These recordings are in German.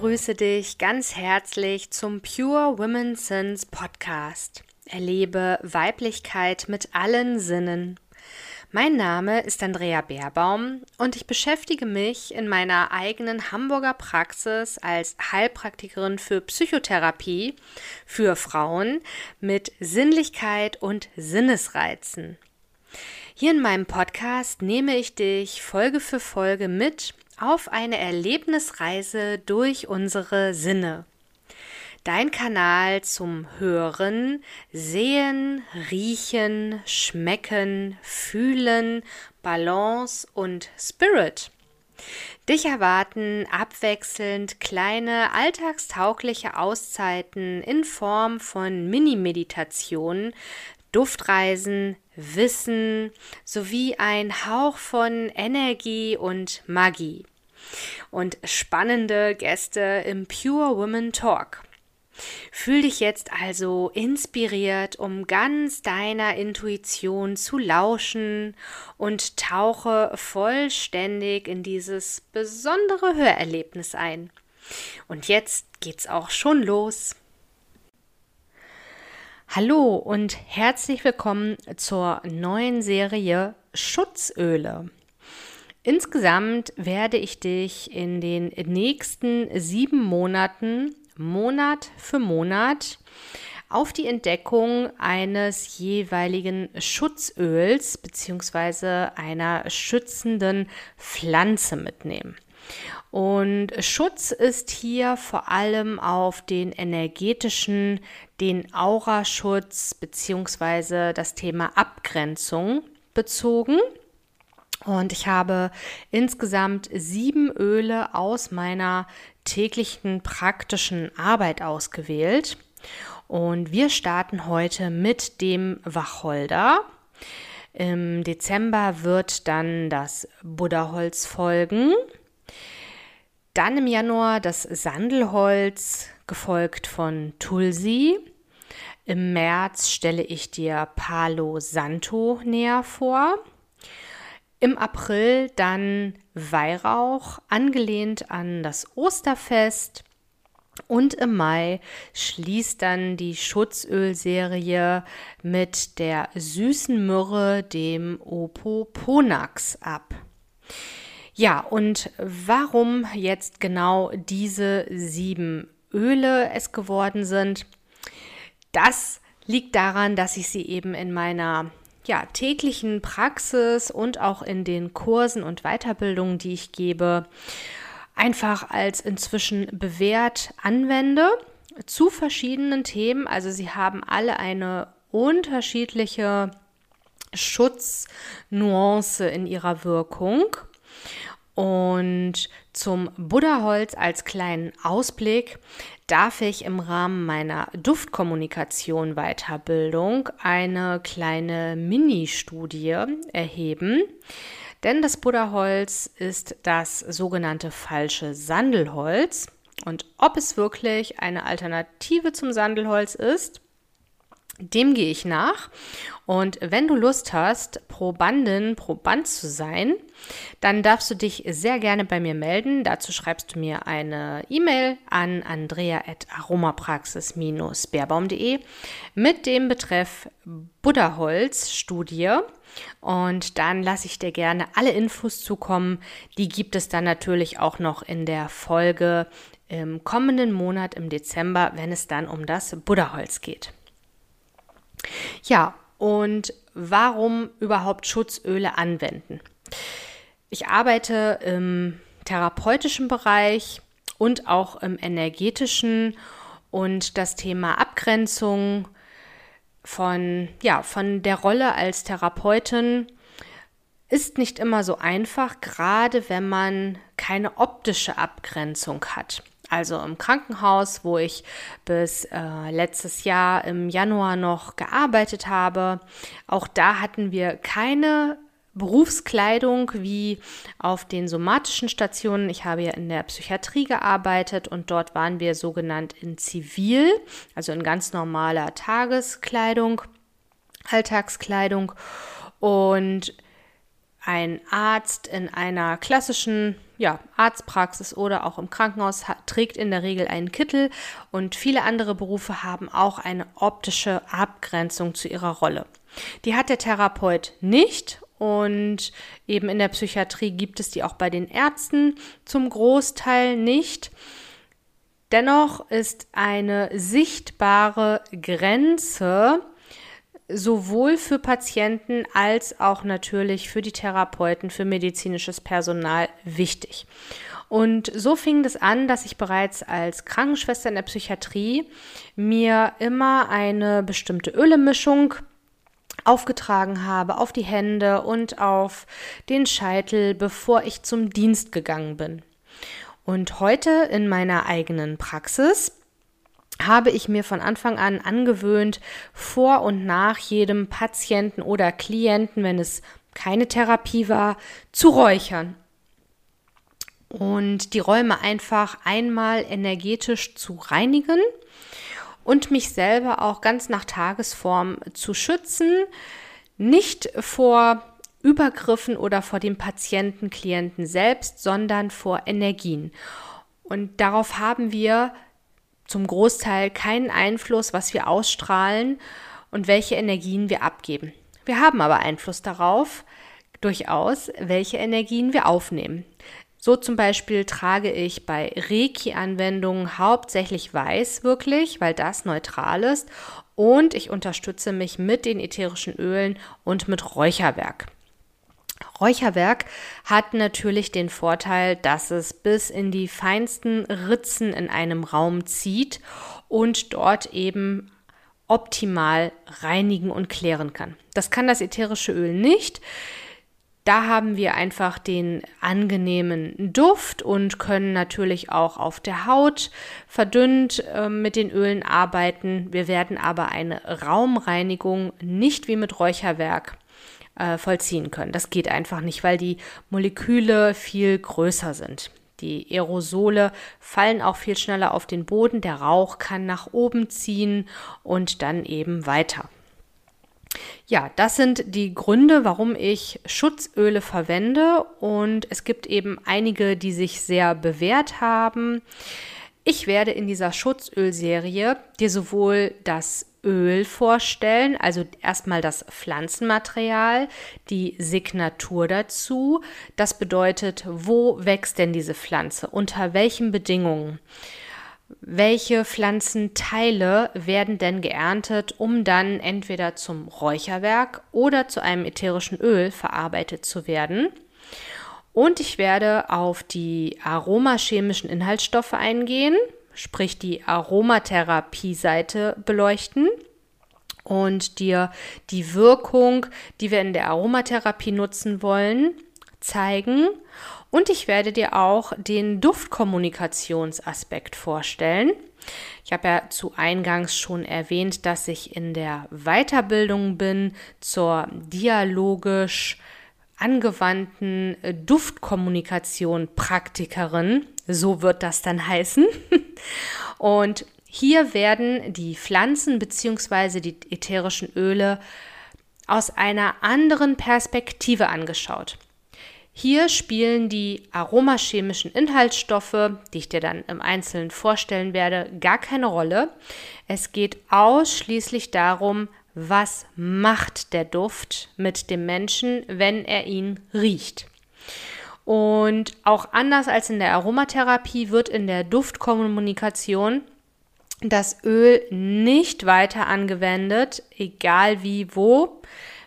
begrüße dich ganz herzlich zum Pure Women Sins Podcast. Erlebe Weiblichkeit mit allen Sinnen. Mein Name ist Andrea Beerbaum und ich beschäftige mich in meiner eigenen Hamburger Praxis als Heilpraktikerin für Psychotherapie für Frauen mit Sinnlichkeit und Sinnesreizen. Hier in meinem Podcast nehme ich dich Folge für Folge mit auf eine Erlebnisreise durch unsere Sinne. Dein Kanal zum Hören, Sehen, Riechen, Schmecken, Fühlen, Balance und Spirit. Dich erwarten abwechselnd kleine alltagstaugliche Auszeiten in Form von Mini-Meditationen, Duftreisen, Wissen sowie ein Hauch von Energie und Magie. Und spannende Gäste im Pure Women Talk. Fühl dich jetzt also inspiriert, um ganz deiner Intuition zu lauschen und tauche vollständig in dieses besondere Hörerlebnis ein. Und jetzt geht's auch schon los. Hallo und herzlich willkommen zur neuen Serie Schutzöle. Insgesamt werde ich dich in den nächsten sieben Monaten, Monat für Monat, auf die Entdeckung eines jeweiligen Schutzöls bzw. einer schützenden Pflanze mitnehmen. Und Schutz ist hier vor allem auf den energetischen, den Auraschutz bzw. das Thema Abgrenzung bezogen. Und ich habe insgesamt sieben Öle aus meiner täglichen praktischen Arbeit ausgewählt. Und wir starten heute mit dem Wacholder. Im Dezember wird dann das Buddhaholz folgen. Dann im Januar das Sandelholz, gefolgt von Tulsi. Im März stelle ich dir Palo Santo näher vor. Im April dann Weihrauch, angelehnt an das Osterfest. Und im Mai schließt dann die Schutzölserie mit der süßen Myrrhe, dem Opoponax, ab. Ja, und warum jetzt genau diese sieben Öle es geworden sind, das liegt daran, dass ich sie eben in meiner ja, täglichen Praxis und auch in den Kursen und Weiterbildungen, die ich gebe, einfach als inzwischen bewährt anwende zu verschiedenen Themen. Also sie haben alle eine unterschiedliche Schutznuance in ihrer Wirkung. Und zum Buddhaholz als kleinen Ausblick darf ich im Rahmen meiner Duftkommunikation Weiterbildung eine kleine Mini-Studie erheben. Denn das Buddhaholz ist das sogenannte falsche Sandelholz. Und ob es wirklich eine Alternative zum Sandelholz ist, dem gehe ich nach. Und wenn du Lust hast, Probandin, Proband zu sein, dann darfst du dich sehr gerne bei mir melden. Dazu schreibst du mir eine E-Mail an andrea.aromapraxis-beerbaum.de mit dem Betreff Buddhaholz-Studie. Und dann lasse ich dir gerne alle Infos zukommen. Die gibt es dann natürlich auch noch in der Folge im kommenden Monat im Dezember, wenn es dann um das Buddhaholz geht. Ja, und warum überhaupt Schutzöle anwenden? Ich arbeite im therapeutischen Bereich und auch im energetischen und das Thema Abgrenzung von, ja, von der Rolle als Therapeutin ist nicht immer so einfach, gerade wenn man keine optische Abgrenzung hat. Also im Krankenhaus, wo ich bis äh, letztes Jahr im Januar noch gearbeitet habe. Auch da hatten wir keine Berufskleidung wie auf den somatischen Stationen. Ich habe ja in der Psychiatrie gearbeitet und dort waren wir sogenannt in Zivil, also in ganz normaler Tageskleidung, Alltagskleidung. Und ein Arzt in einer klassischen ja, Arztpraxis oder auch im Krankenhaus trägt in der Regel einen Kittel und viele andere Berufe haben auch eine optische Abgrenzung zu ihrer Rolle. Die hat der Therapeut nicht und eben in der Psychiatrie gibt es die auch bei den Ärzten zum Großteil nicht. Dennoch ist eine sichtbare Grenze sowohl für Patienten als auch natürlich für die Therapeuten, für medizinisches Personal wichtig. Und so fing es an, dass ich bereits als Krankenschwester in der Psychiatrie mir immer eine bestimmte Ölemischung aufgetragen habe auf die Hände und auf den Scheitel, bevor ich zum Dienst gegangen bin. Und heute in meiner eigenen Praxis habe ich mir von Anfang an angewöhnt, vor und nach jedem Patienten oder Klienten, wenn es keine Therapie war, zu räuchern. Und die Räume einfach einmal energetisch zu reinigen und mich selber auch ganz nach Tagesform zu schützen, nicht vor Übergriffen oder vor dem Patienten, Klienten selbst, sondern vor Energien. Und darauf haben wir zum Großteil keinen Einfluss, was wir ausstrahlen und welche Energien wir abgeben. Wir haben aber Einfluss darauf, durchaus, welche Energien wir aufnehmen. So zum Beispiel trage ich bei Reiki-Anwendungen hauptsächlich weiß wirklich, weil das neutral ist und ich unterstütze mich mit den ätherischen Ölen und mit Räucherwerk. Räucherwerk hat natürlich den Vorteil, dass es bis in die feinsten Ritzen in einem Raum zieht und dort eben optimal reinigen und klären kann. Das kann das ätherische Öl nicht. Da haben wir einfach den angenehmen Duft und können natürlich auch auf der Haut verdünnt äh, mit den Ölen arbeiten. Wir werden aber eine Raumreinigung nicht wie mit Räucherwerk äh, vollziehen können. Das geht einfach nicht, weil die Moleküle viel größer sind. Die Aerosole fallen auch viel schneller auf den Boden, der Rauch kann nach oben ziehen und dann eben weiter. Ja, das sind die Gründe, warum ich Schutzöle verwende und es gibt eben einige, die sich sehr bewährt haben. Ich werde in dieser Schutzölserie dir sowohl das Öl vorstellen, also erstmal das Pflanzenmaterial, die Signatur dazu. Das bedeutet, wo wächst denn diese Pflanze, unter welchen Bedingungen. Welche Pflanzenteile werden denn geerntet, um dann entweder zum Räucherwerk oder zu einem ätherischen Öl verarbeitet zu werden? Und ich werde auf die aromachemischen Inhaltsstoffe eingehen, sprich die Aromatherapie-Seite beleuchten und dir die Wirkung, die wir in der Aromatherapie nutzen wollen, zeigen. Und ich werde dir auch den Duftkommunikationsaspekt vorstellen. Ich habe ja zu Eingangs schon erwähnt, dass ich in der Weiterbildung bin zur dialogisch angewandten Duftkommunikation Praktikerin. So wird das dann heißen. Und hier werden die Pflanzen bzw. die ätherischen Öle aus einer anderen Perspektive angeschaut. Hier spielen die aromachemischen Inhaltsstoffe, die ich dir dann im Einzelnen vorstellen werde, gar keine Rolle. Es geht ausschließlich darum, was macht der Duft mit dem Menschen, wenn er ihn riecht. Und auch anders als in der Aromatherapie wird in der Duftkommunikation das Öl nicht weiter angewendet, egal wie wo,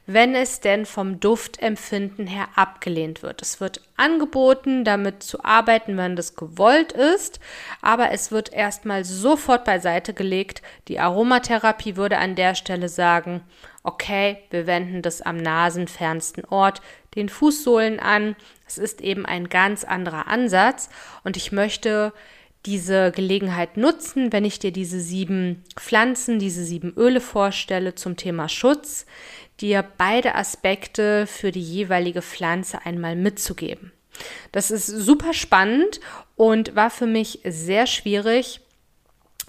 wenn es denn vom Duftempfinden her abgelehnt wird. Es wird angeboten, damit zu arbeiten, wenn das gewollt ist, aber es wird erstmal sofort beiseite gelegt. Die Aromatherapie würde an der Stelle sagen, okay, wir wenden das am nasenfernsten Ort, den Fußsohlen an. Es ist eben ein ganz anderer Ansatz und ich möchte diese Gelegenheit nutzen, wenn ich dir diese sieben Pflanzen, diese sieben Öle vorstelle zum Thema Schutz, dir beide Aspekte für die jeweilige Pflanze einmal mitzugeben. Das ist super spannend und war für mich sehr schwierig,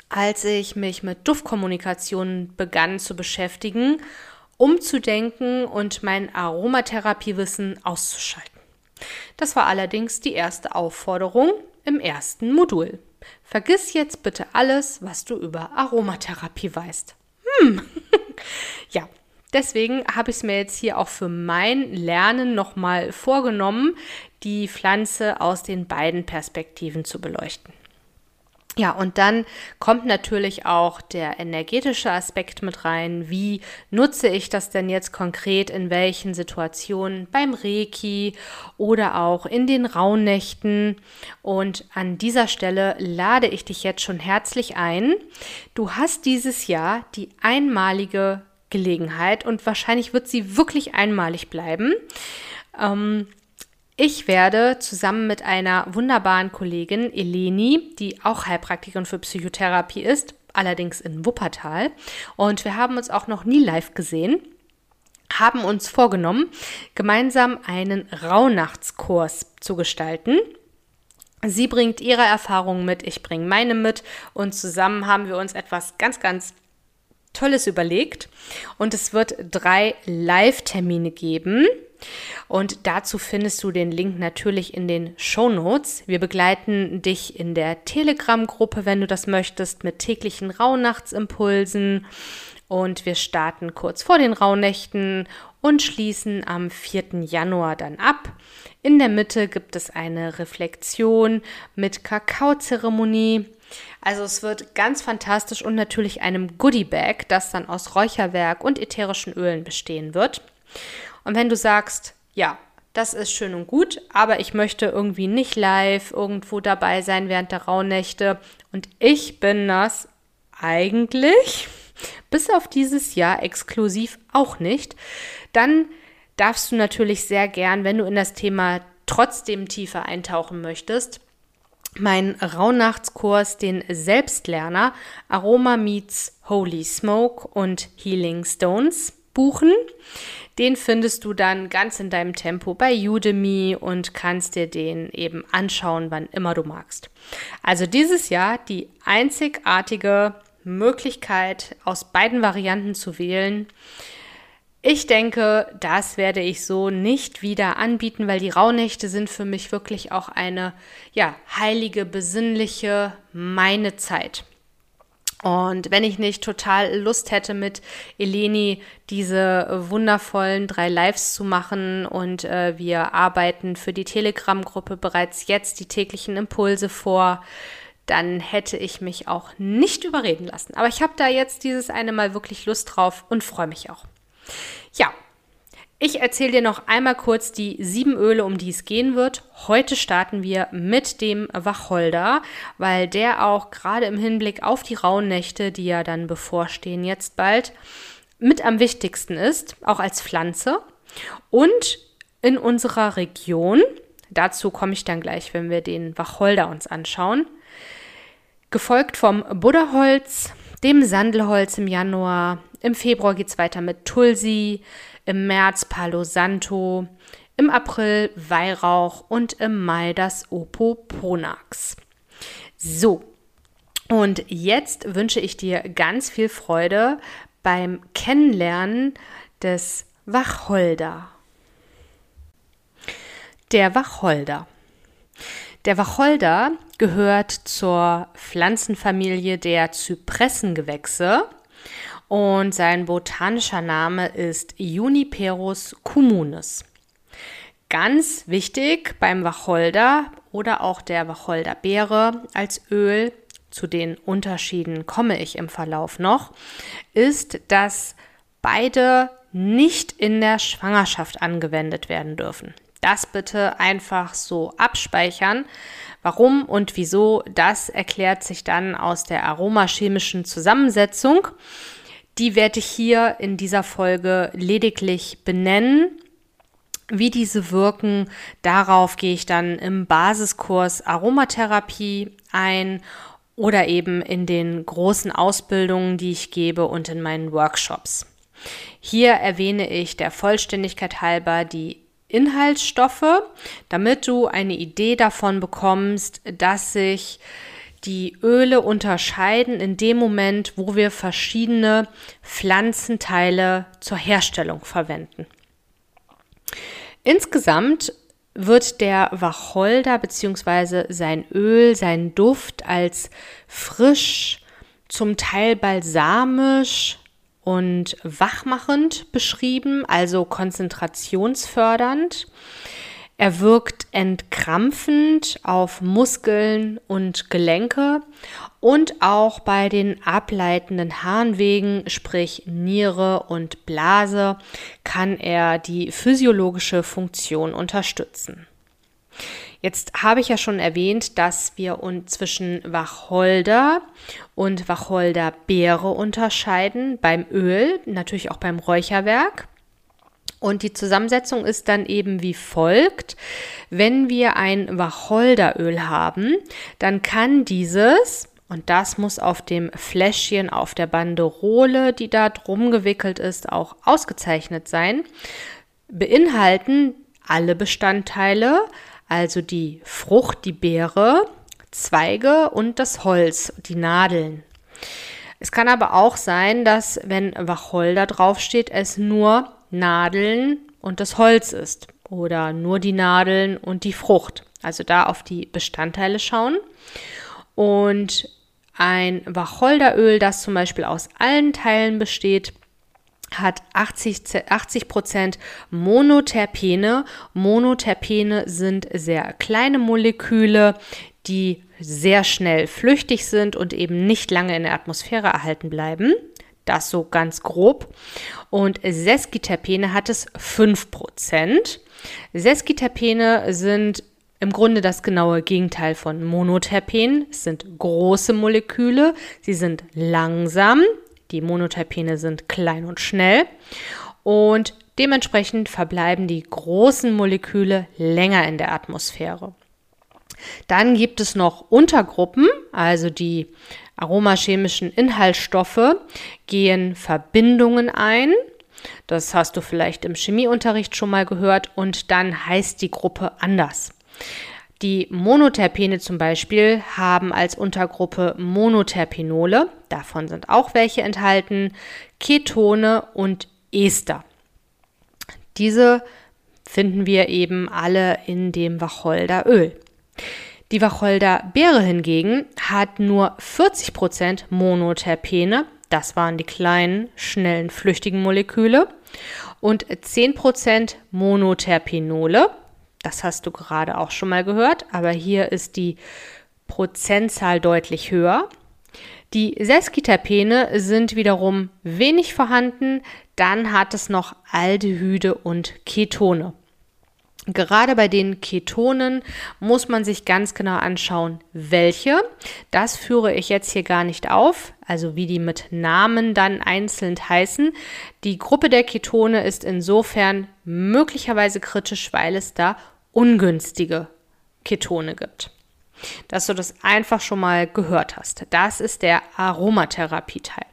als ich mich mit Duftkommunikation begann zu beschäftigen, umzudenken und mein Aromatherapiewissen auszuschalten. Das war allerdings die erste Aufforderung im ersten Modul. Vergiss jetzt bitte alles, was du über Aromatherapie weißt. Hm. ja, deswegen habe ich es mir jetzt hier auch für mein Lernen nochmal vorgenommen, die Pflanze aus den beiden Perspektiven zu beleuchten. Ja, und dann kommt natürlich auch der energetische Aspekt mit rein. Wie nutze ich das denn jetzt konkret in welchen Situationen beim Reiki oder auch in den Rauhnächten? Und an dieser Stelle lade ich dich jetzt schon herzlich ein. Du hast dieses Jahr die einmalige Gelegenheit und wahrscheinlich wird sie wirklich einmalig bleiben. Ähm, ich werde zusammen mit einer wunderbaren Kollegin, Eleni, die auch Heilpraktikerin für Psychotherapie ist, allerdings in Wuppertal, und wir haben uns auch noch nie live gesehen, haben uns vorgenommen, gemeinsam einen Rauhnachtskurs zu gestalten. Sie bringt ihre Erfahrungen mit, ich bringe meine mit und zusammen haben wir uns etwas ganz, ganz Tolles überlegt. Und es wird drei Live-Termine geben. Und dazu findest du den Link natürlich in den Show Notes. Wir begleiten dich in der Telegram-Gruppe, wenn du das möchtest, mit täglichen Rauhnachtsimpulsen. Und wir starten kurz vor den Rauhnächten und schließen am 4. Januar dann ab. In der Mitte gibt es eine Reflexion mit Kakaozeremonie. Also es wird ganz fantastisch und natürlich einem Goodie-Bag, das dann aus Räucherwerk und ätherischen Ölen bestehen wird. Und wenn du sagst, ja, das ist schön und gut, aber ich möchte irgendwie nicht live irgendwo dabei sein während der Rauhnächte und ich bin das eigentlich bis auf dieses Jahr exklusiv auch nicht, dann darfst du natürlich sehr gern, wenn du in das Thema trotzdem tiefer eintauchen möchtest, meinen Rauhnachtskurs, den Selbstlerner Aroma Meets Holy Smoke und Healing Stones buchen. Den findest du dann ganz in deinem Tempo bei Udemy und kannst dir den eben anschauen, wann immer du magst. Also dieses Jahr die einzigartige Möglichkeit, aus beiden Varianten zu wählen. Ich denke, das werde ich so nicht wieder anbieten, weil die Rauhnächte sind für mich wirklich auch eine, ja, heilige, besinnliche, meine Zeit. Und wenn ich nicht total Lust hätte, mit Eleni diese wundervollen drei Lives zu machen und äh, wir arbeiten für die Telegram-Gruppe bereits jetzt die täglichen Impulse vor, dann hätte ich mich auch nicht überreden lassen. Aber ich habe da jetzt dieses eine Mal wirklich Lust drauf und freue mich auch. Ja, ich erzähle dir noch einmal kurz die sieben Öle, um die es gehen wird. Heute starten wir mit dem Wacholder, weil der auch gerade im Hinblick auf die Rauhnächte, die ja dann bevorstehen jetzt bald, mit am wichtigsten ist, auch als Pflanze. Und in unserer Region, dazu komme ich dann gleich, wenn wir den Wacholder uns anschauen, gefolgt vom Buddhaholz, dem Sandelholz im Januar. Im Februar geht es weiter mit Tulsi, im März Palo Santo, im April Weihrauch und im Mai das Opoponax. So, und jetzt wünsche ich dir ganz viel Freude beim Kennenlernen des Wacholder. Der Wacholder. Der Wacholder gehört zur Pflanzenfamilie der Zypressengewächse und sein botanischer Name ist Juniperus communis. Ganz wichtig beim Wacholder oder auch der Wacholderbeere als Öl, zu den Unterschieden komme ich im Verlauf noch, ist, dass beide nicht in der Schwangerschaft angewendet werden dürfen. Das bitte einfach so abspeichern. Warum und wieso, das erklärt sich dann aus der aromachemischen Zusammensetzung. Die werde ich hier in dieser Folge lediglich benennen. Wie diese wirken, darauf gehe ich dann im Basiskurs Aromatherapie ein oder eben in den großen Ausbildungen, die ich gebe und in meinen Workshops. Hier erwähne ich der Vollständigkeit halber die Inhaltsstoffe, damit du eine Idee davon bekommst, dass sich die Öle unterscheiden in dem Moment, wo wir verschiedene Pflanzenteile zur Herstellung verwenden. Insgesamt wird der Wacholder bzw. sein Öl, sein Duft als frisch, zum Teil balsamisch und wachmachend beschrieben, also konzentrationsfördernd. Er wirkt entkrampfend auf Muskeln und Gelenke und auch bei den ableitenden Harnwegen, sprich Niere und Blase, kann er die physiologische Funktion unterstützen. Jetzt habe ich ja schon erwähnt, dass wir uns zwischen Wacholder und Wacholderbeere unterscheiden beim Öl, natürlich auch beim Räucherwerk. Und die Zusammensetzung ist dann eben wie folgt. Wenn wir ein Wacholderöl haben, dann kann dieses, und das muss auf dem Fläschchen, auf der Banderole, die da drum gewickelt ist, auch ausgezeichnet sein, beinhalten alle Bestandteile, also die Frucht, die Beere, Zweige und das Holz, die Nadeln. Es kann aber auch sein, dass wenn Wacholder draufsteht, es nur Nadeln und das Holz ist oder nur die Nadeln und die Frucht. Also da auf die Bestandteile schauen. Und ein Wacholderöl, das zum Beispiel aus allen Teilen besteht, hat 80, 80 Prozent Monoterpene. Monoterpene sind sehr kleine Moleküle, die sehr schnell flüchtig sind und eben nicht lange in der Atmosphäre erhalten bleiben. Das so ganz grob. Und Sesquiterpene hat es 5%. Sesquiterpene sind im Grunde das genaue Gegenteil von Monoterpen. Es sind große Moleküle, sie sind langsam. Die Monoterpene sind klein und schnell. Und dementsprechend verbleiben die großen Moleküle länger in der Atmosphäre. Dann gibt es noch Untergruppen, also die aromachemischen Inhaltsstoffe gehen Verbindungen ein. Das hast du vielleicht im Chemieunterricht schon mal gehört und dann heißt die Gruppe anders. Die Monoterpene zum Beispiel haben als Untergruppe Monoterpenole, davon sind auch welche enthalten, Ketone und Ester. Diese finden wir eben alle in dem Wacholderöl. Die Wacholderbeere hingegen hat nur 40% Monoterpene, das waren die kleinen, schnellen, flüchtigen Moleküle, und 10% Monoterpenole, das hast du gerade auch schon mal gehört, aber hier ist die Prozentzahl deutlich höher. Die Sesquiterpene sind wiederum wenig vorhanden, dann hat es noch Aldehyde und Ketone. Gerade bei den Ketonen muss man sich ganz genau anschauen, welche. Das führe ich jetzt hier gar nicht auf, also wie die mit Namen dann einzeln heißen. Die Gruppe der Ketone ist insofern möglicherweise kritisch, weil es da ungünstige Ketone gibt. Dass du das einfach schon mal gehört hast. Das ist der Aromatherapie-Teil.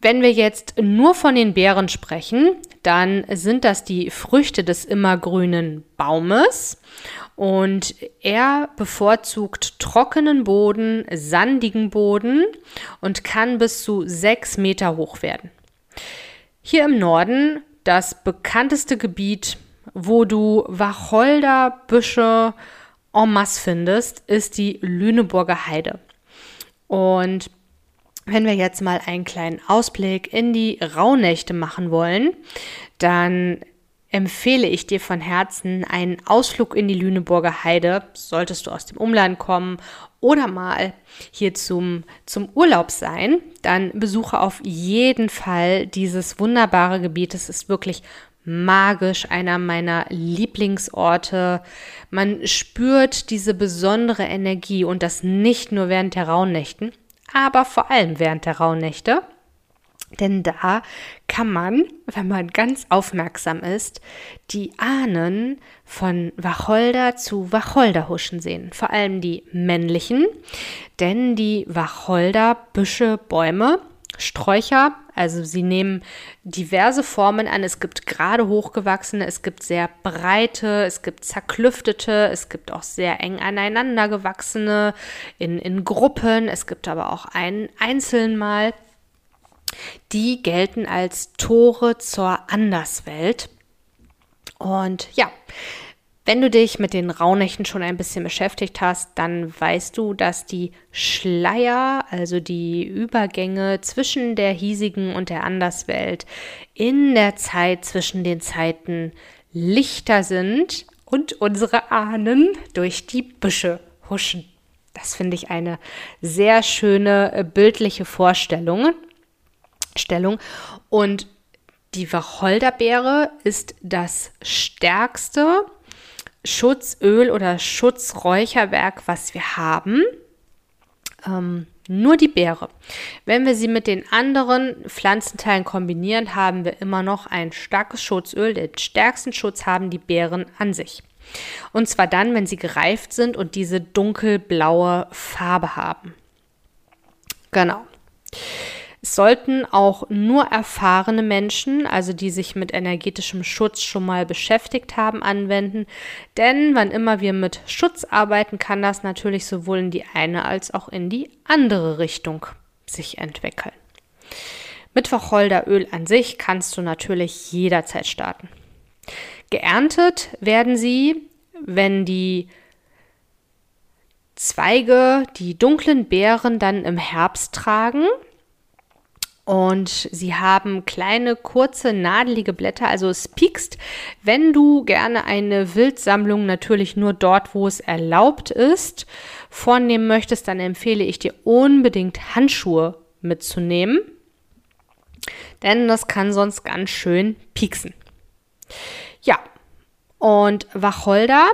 Wenn wir jetzt nur von den Beeren sprechen, dann sind das die Früchte des immergrünen Baumes und er bevorzugt trockenen Boden, sandigen Boden und kann bis zu sechs Meter hoch werden. Hier im Norden das bekannteste Gebiet, wo du Wacholderbüsche en masse findest, ist die Lüneburger Heide. Und wenn wir jetzt mal einen kleinen Ausblick in die Rauhnächte machen wollen, dann empfehle ich dir von Herzen einen Ausflug in die Lüneburger Heide, solltest du aus dem Umland kommen oder mal hier zum, zum Urlaub sein, dann besuche auf jeden Fall dieses wunderbare Gebiet. Es ist wirklich magisch, einer meiner Lieblingsorte. Man spürt diese besondere Energie und das nicht nur während der Rauhnächten, aber vor allem während der Rauhnächte. Denn da kann man, wenn man ganz aufmerksam ist, die Ahnen von Wacholder zu Wacholderhuschen sehen. Vor allem die männlichen, denn die Wacholderbüsche, Bäume, Sträucher, also sie nehmen diverse Formen an. Es gibt gerade hochgewachsene, es gibt sehr breite, es gibt zerklüftete, es gibt auch sehr eng aneinander gewachsene in, in Gruppen. Es gibt aber auch einen einzelnen mal. Die gelten als Tore zur Anderswelt. Und ja, wenn du dich mit den Rauhnächten schon ein bisschen beschäftigt hast, dann weißt du, dass die Schleier, also die Übergänge zwischen der hiesigen und der Anderswelt in der Zeit zwischen den Zeiten lichter sind und unsere Ahnen durch die Büsche huschen. Das finde ich eine sehr schöne äh, bildliche Vorstellung. Stellung. Und die Wacholderbeere ist das stärkste Schutzöl oder Schutzräucherwerk, was wir haben. Ähm, nur die Beere. Wenn wir sie mit den anderen Pflanzenteilen kombinieren, haben wir immer noch ein starkes Schutzöl. Den stärksten Schutz haben die Beeren an sich. Und zwar dann, wenn sie gereift sind und diese dunkelblaue Farbe haben. Genau. Es sollten auch nur erfahrene Menschen, also die sich mit energetischem Schutz schon mal beschäftigt haben, anwenden. Denn wann immer wir mit Schutz arbeiten, kann das natürlich sowohl in die eine als auch in die andere Richtung sich entwickeln. Mit Wacholderöl an sich kannst du natürlich jederzeit starten. Geerntet werden sie, wenn die Zweige die dunklen Beeren dann im Herbst tragen und sie haben kleine, kurze, nadelige Blätter, also es piekst. Wenn du gerne eine Wildsammlung natürlich nur dort, wo es erlaubt ist, vornehmen möchtest, dann empfehle ich dir unbedingt Handschuhe mitzunehmen. Denn das kann sonst ganz schön pieksen. Ja, und Wacholder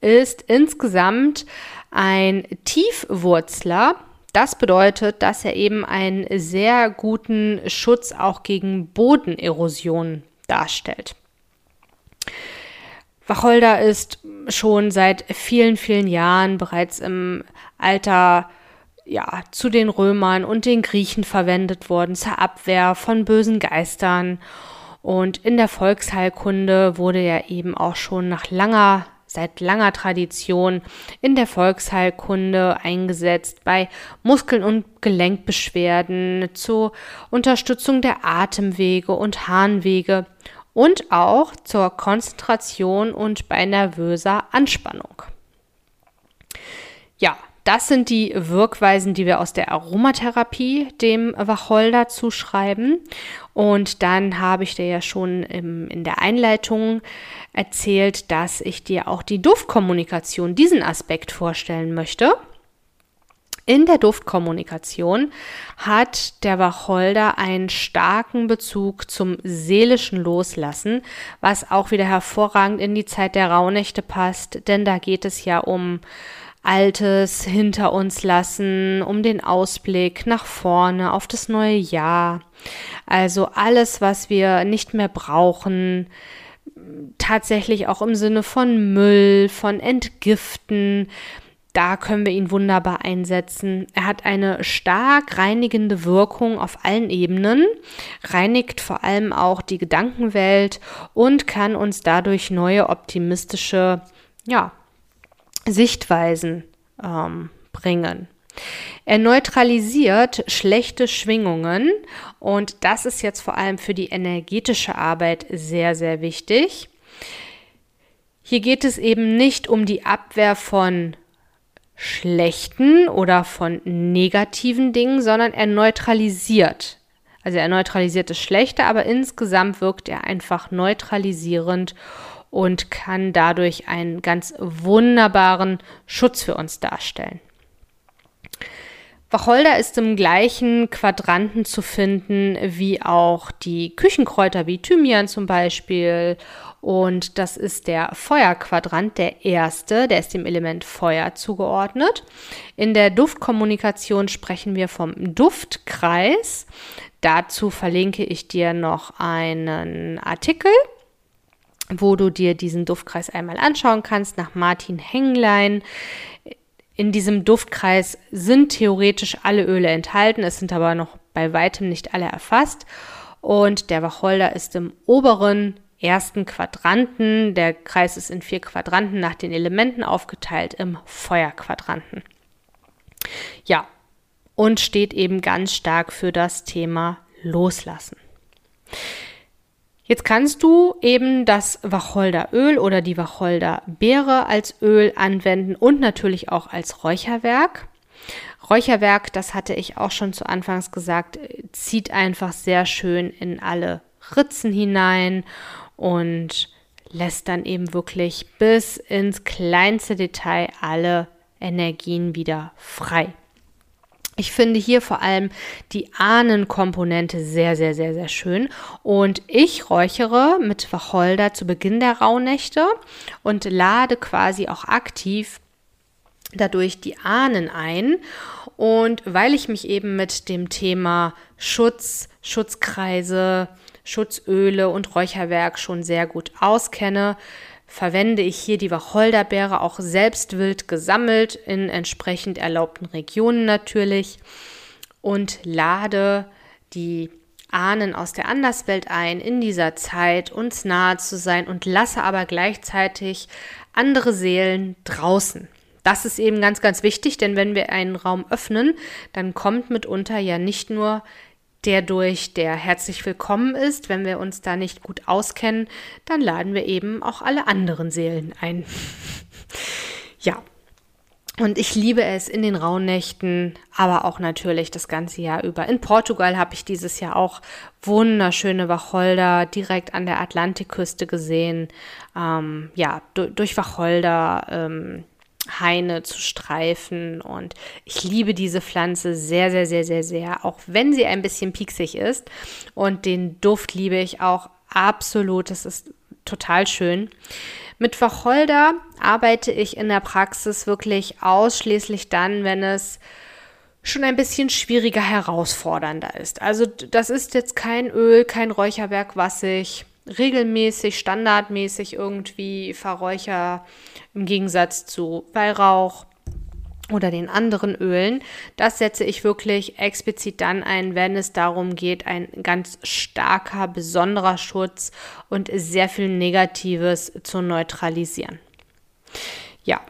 ist insgesamt ein Tiefwurzler das bedeutet, dass er eben einen sehr guten Schutz auch gegen Bodenerosion darstellt. Wacholder ist schon seit vielen, vielen Jahren bereits im Alter ja, zu den Römern und den Griechen verwendet worden zur Abwehr von bösen Geistern. Und in der Volksheilkunde wurde er eben auch schon nach langer seit langer Tradition in der Volksheilkunde eingesetzt bei Muskel- und Gelenkbeschwerden, zur Unterstützung der Atemwege und Harnwege und auch zur Konzentration und bei nervöser Anspannung. Ja, das sind die Wirkweisen, die wir aus der Aromatherapie dem Wacholder zuschreiben. Und dann habe ich dir ja schon im, in der Einleitung erzählt, dass ich dir auch die Duftkommunikation, diesen Aspekt vorstellen möchte. In der Duftkommunikation hat der Wacholder einen starken Bezug zum seelischen Loslassen, was auch wieder hervorragend in die Zeit der Rauhnächte passt, denn da geht es ja um Altes hinter uns lassen, um den Ausblick nach vorne auf das neue Jahr. Also alles, was wir nicht mehr brauchen, tatsächlich auch im Sinne von Müll, von Entgiften. Da können wir ihn wunderbar einsetzen. Er hat eine stark reinigende Wirkung auf allen Ebenen, reinigt vor allem auch die Gedankenwelt und kann uns dadurch neue optimistische ja, Sichtweisen ähm, bringen. Er neutralisiert schlechte Schwingungen und das ist jetzt vor allem für die energetische Arbeit sehr, sehr wichtig. Hier geht es eben nicht um die Abwehr von schlechten oder von negativen Dingen, sondern er neutralisiert. Also er neutralisiert das Schlechte, aber insgesamt wirkt er einfach neutralisierend und kann dadurch einen ganz wunderbaren Schutz für uns darstellen. Wacholder ist im gleichen Quadranten zu finden wie auch die Küchenkräuter wie Thymian zum Beispiel. Und das ist der Feuerquadrant, der erste, der ist dem Element Feuer zugeordnet. In der Duftkommunikation sprechen wir vom Duftkreis. Dazu verlinke ich dir noch einen Artikel wo du dir diesen Duftkreis einmal anschauen kannst, nach Martin Henglein. In diesem Duftkreis sind theoretisch alle Öle enthalten, es sind aber noch bei weitem nicht alle erfasst. Und der Wacholder ist im oberen ersten Quadranten. Der Kreis ist in vier Quadranten nach den Elementen aufgeteilt im Feuerquadranten. Ja, und steht eben ganz stark für das Thema Loslassen. Jetzt kannst du eben das Wacholderöl oder die Wacholderbeere als Öl anwenden und natürlich auch als Räucherwerk. Räucherwerk, das hatte ich auch schon zu Anfangs gesagt, zieht einfach sehr schön in alle Ritzen hinein und lässt dann eben wirklich bis ins kleinste Detail alle Energien wieder frei. Ich finde hier vor allem die Ahnenkomponente sehr, sehr, sehr, sehr schön. Und ich räuchere mit Wacholder zu Beginn der Rauhnächte und lade quasi auch aktiv dadurch die Ahnen ein. Und weil ich mich eben mit dem Thema Schutz, Schutzkreise, Schutzöle und Räucherwerk schon sehr gut auskenne, verwende ich hier die Wacholderbeere auch selbst wild gesammelt in entsprechend erlaubten Regionen natürlich und lade die Ahnen aus der Anderswelt ein, in dieser Zeit uns nahe zu sein und lasse aber gleichzeitig andere Seelen draußen. Das ist eben ganz, ganz wichtig, denn wenn wir einen Raum öffnen, dann kommt mitunter ja nicht nur der durch der herzlich willkommen ist. Wenn wir uns da nicht gut auskennen, dann laden wir eben auch alle anderen Seelen ein. ja. Und ich liebe es in den Rauhnächten, aber auch natürlich das ganze Jahr über. In Portugal habe ich dieses Jahr auch wunderschöne Wacholder direkt an der Atlantikküste gesehen. Ähm, ja, durch Wacholder ähm, Haine zu streifen. Und ich liebe diese Pflanze sehr, sehr, sehr, sehr, sehr, auch wenn sie ein bisschen pieksig ist. Und den Duft liebe ich auch absolut. Das ist total schön. Mit Wacholder arbeite ich in der Praxis wirklich ausschließlich dann, wenn es schon ein bisschen schwieriger, herausfordernder ist. Also das ist jetzt kein Öl, kein Räucherwerk, was ich regelmäßig, standardmäßig irgendwie verräucher im Gegensatz zu Weihrauch oder den anderen Ölen. Das setze ich wirklich explizit dann ein, wenn es darum geht, ein ganz starker, besonderer Schutz und sehr viel Negatives zu neutralisieren. Ja,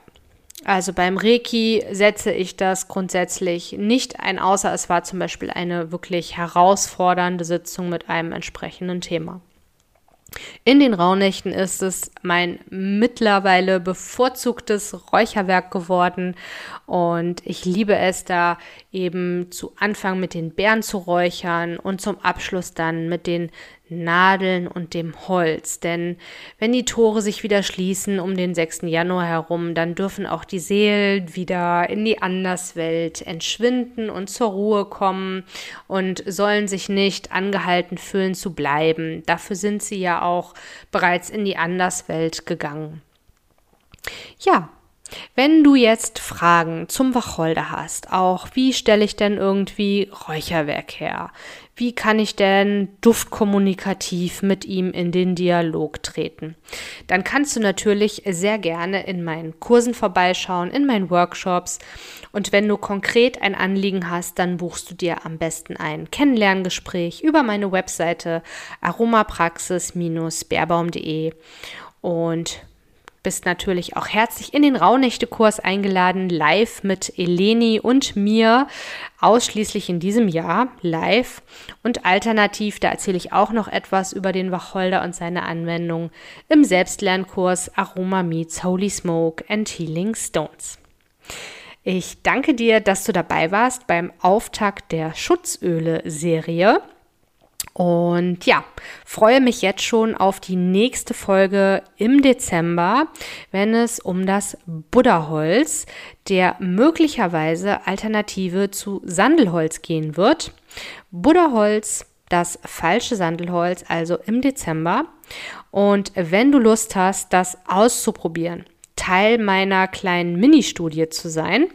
also beim Reiki setze ich das grundsätzlich nicht ein, außer es war zum Beispiel eine wirklich herausfordernde Sitzung mit einem entsprechenden Thema. In den Rauhnächten ist es mein mittlerweile bevorzugtes Räucherwerk geworden. Und ich liebe es da eben zu Anfang mit den Bären zu räuchern und zum Abschluss dann mit den Nadeln und dem Holz. Denn wenn die Tore sich wieder schließen um den 6. Januar herum, dann dürfen auch die Seelen wieder in die Anderswelt entschwinden und zur Ruhe kommen und sollen sich nicht angehalten fühlen zu bleiben. Dafür sind sie ja auch bereits in die Anderswelt gegangen. Ja, wenn du jetzt Fragen zum Wacholder hast, auch wie stelle ich denn irgendwie Räucherwerk her? Wie kann ich denn duftkommunikativ mit ihm in den Dialog treten? Dann kannst du natürlich sehr gerne in meinen Kursen vorbeischauen, in meinen Workshops. Und wenn du konkret ein Anliegen hast, dann buchst du dir am besten ein Kennenlerngespräch über meine Webseite aromapraxis-beerbaum.de. Und bist natürlich auch herzlich in den Rauhnächte-Kurs eingeladen, live mit Eleni und mir, ausschließlich in diesem Jahr live. Und alternativ, da erzähle ich auch noch etwas über den Wacholder und seine Anwendung im Selbstlernkurs Aroma Meets Holy Smoke and Healing Stones. Ich danke dir, dass du dabei warst beim Auftakt der Schutzöle-Serie. Und ja, freue mich jetzt schon auf die nächste Folge im Dezember, wenn es um das Buddha-Holz, der möglicherweise Alternative zu Sandelholz gehen wird. Buddha-Holz, das falsche Sandelholz, also im Dezember. Und wenn du Lust hast, das auszuprobieren, Teil meiner kleinen Mini-Studie zu sein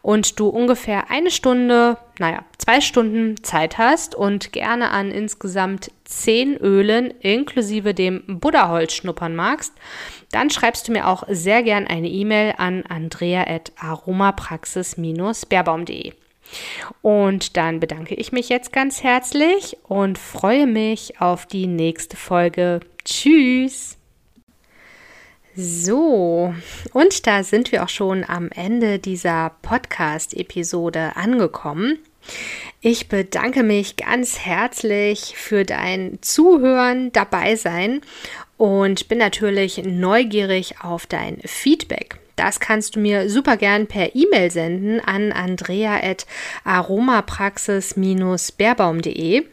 und du ungefähr eine Stunde, naja, zwei Stunden Zeit hast und gerne an insgesamt zehn Ölen inklusive dem Buddha-Holz schnuppern magst, dann schreibst du mir auch sehr gern eine E-Mail an andrea.aromapraxis-beerbaum.de. Und dann bedanke ich mich jetzt ganz herzlich und freue mich auf die nächste Folge. Tschüss! So, und da sind wir auch schon am Ende dieser Podcast-Episode angekommen. Ich bedanke mich ganz herzlich für dein Zuhören, dabei sein und bin natürlich neugierig auf dein Feedback. Das kannst du mir super gern per E-Mail senden an andrea.aromapraxis-beerbaum.de.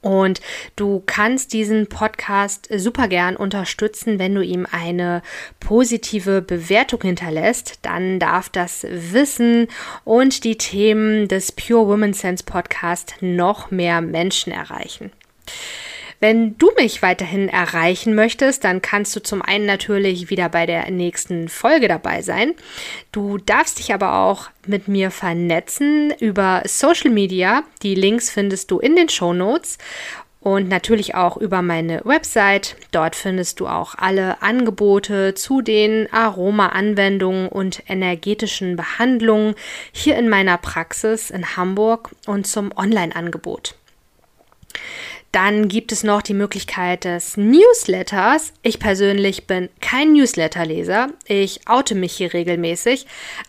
Und du kannst diesen Podcast super gern unterstützen, wenn du ihm eine positive Bewertung hinterlässt. Dann darf das Wissen und die Themen des Pure Women Sense Podcast noch mehr Menschen erreichen. Wenn du mich weiterhin erreichen möchtest, dann kannst du zum einen natürlich wieder bei der nächsten Folge dabei sein. Du darfst dich aber auch mit mir vernetzen über Social Media. Die Links findest du in den Show Notes und natürlich auch über meine Website. Dort findest du auch alle Angebote zu den Aroma-Anwendungen und energetischen Behandlungen hier in meiner Praxis in Hamburg und zum Online-Angebot. Dann gibt es noch die Möglichkeit des Newsletters. Ich persönlich bin kein Newsletterleser. Ich oute mich hier regelmäßig.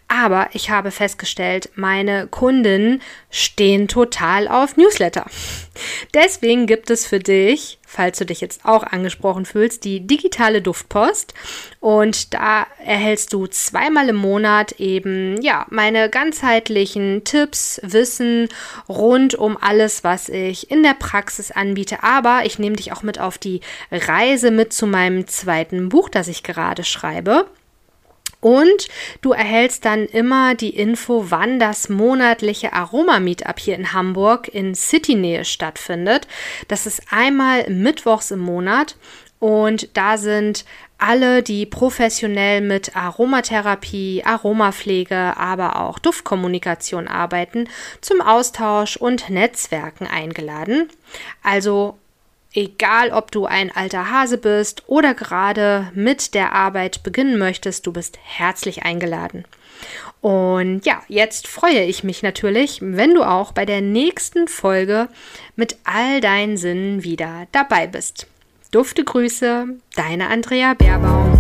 Aber ich habe festgestellt, meine Kunden stehen total auf Newsletter. Deswegen gibt es für dich, falls du dich jetzt auch angesprochen fühlst, die digitale Duftpost. Und da erhältst du zweimal im Monat eben, ja, meine ganzheitlichen Tipps, Wissen rund um alles, was ich in der Praxis anbiete. Aber ich nehme dich auch mit auf die Reise mit zu meinem zweiten Buch, das ich gerade schreibe. Und du erhältst dann immer die Info, wann das monatliche Aroma-Meetup hier in Hamburg in City-Nähe stattfindet. Das ist einmal mittwochs im Monat und da sind alle, die professionell mit Aromatherapie, Aromapflege, aber auch Duftkommunikation arbeiten, zum Austausch und Netzwerken eingeladen. Also Egal, ob du ein alter Hase bist oder gerade mit der Arbeit beginnen möchtest, du bist herzlich eingeladen. Und ja, jetzt freue ich mich natürlich, wenn du auch bei der nächsten Folge mit all deinen Sinnen wieder dabei bist. Dufte Grüße, deine Andrea Baerbaum.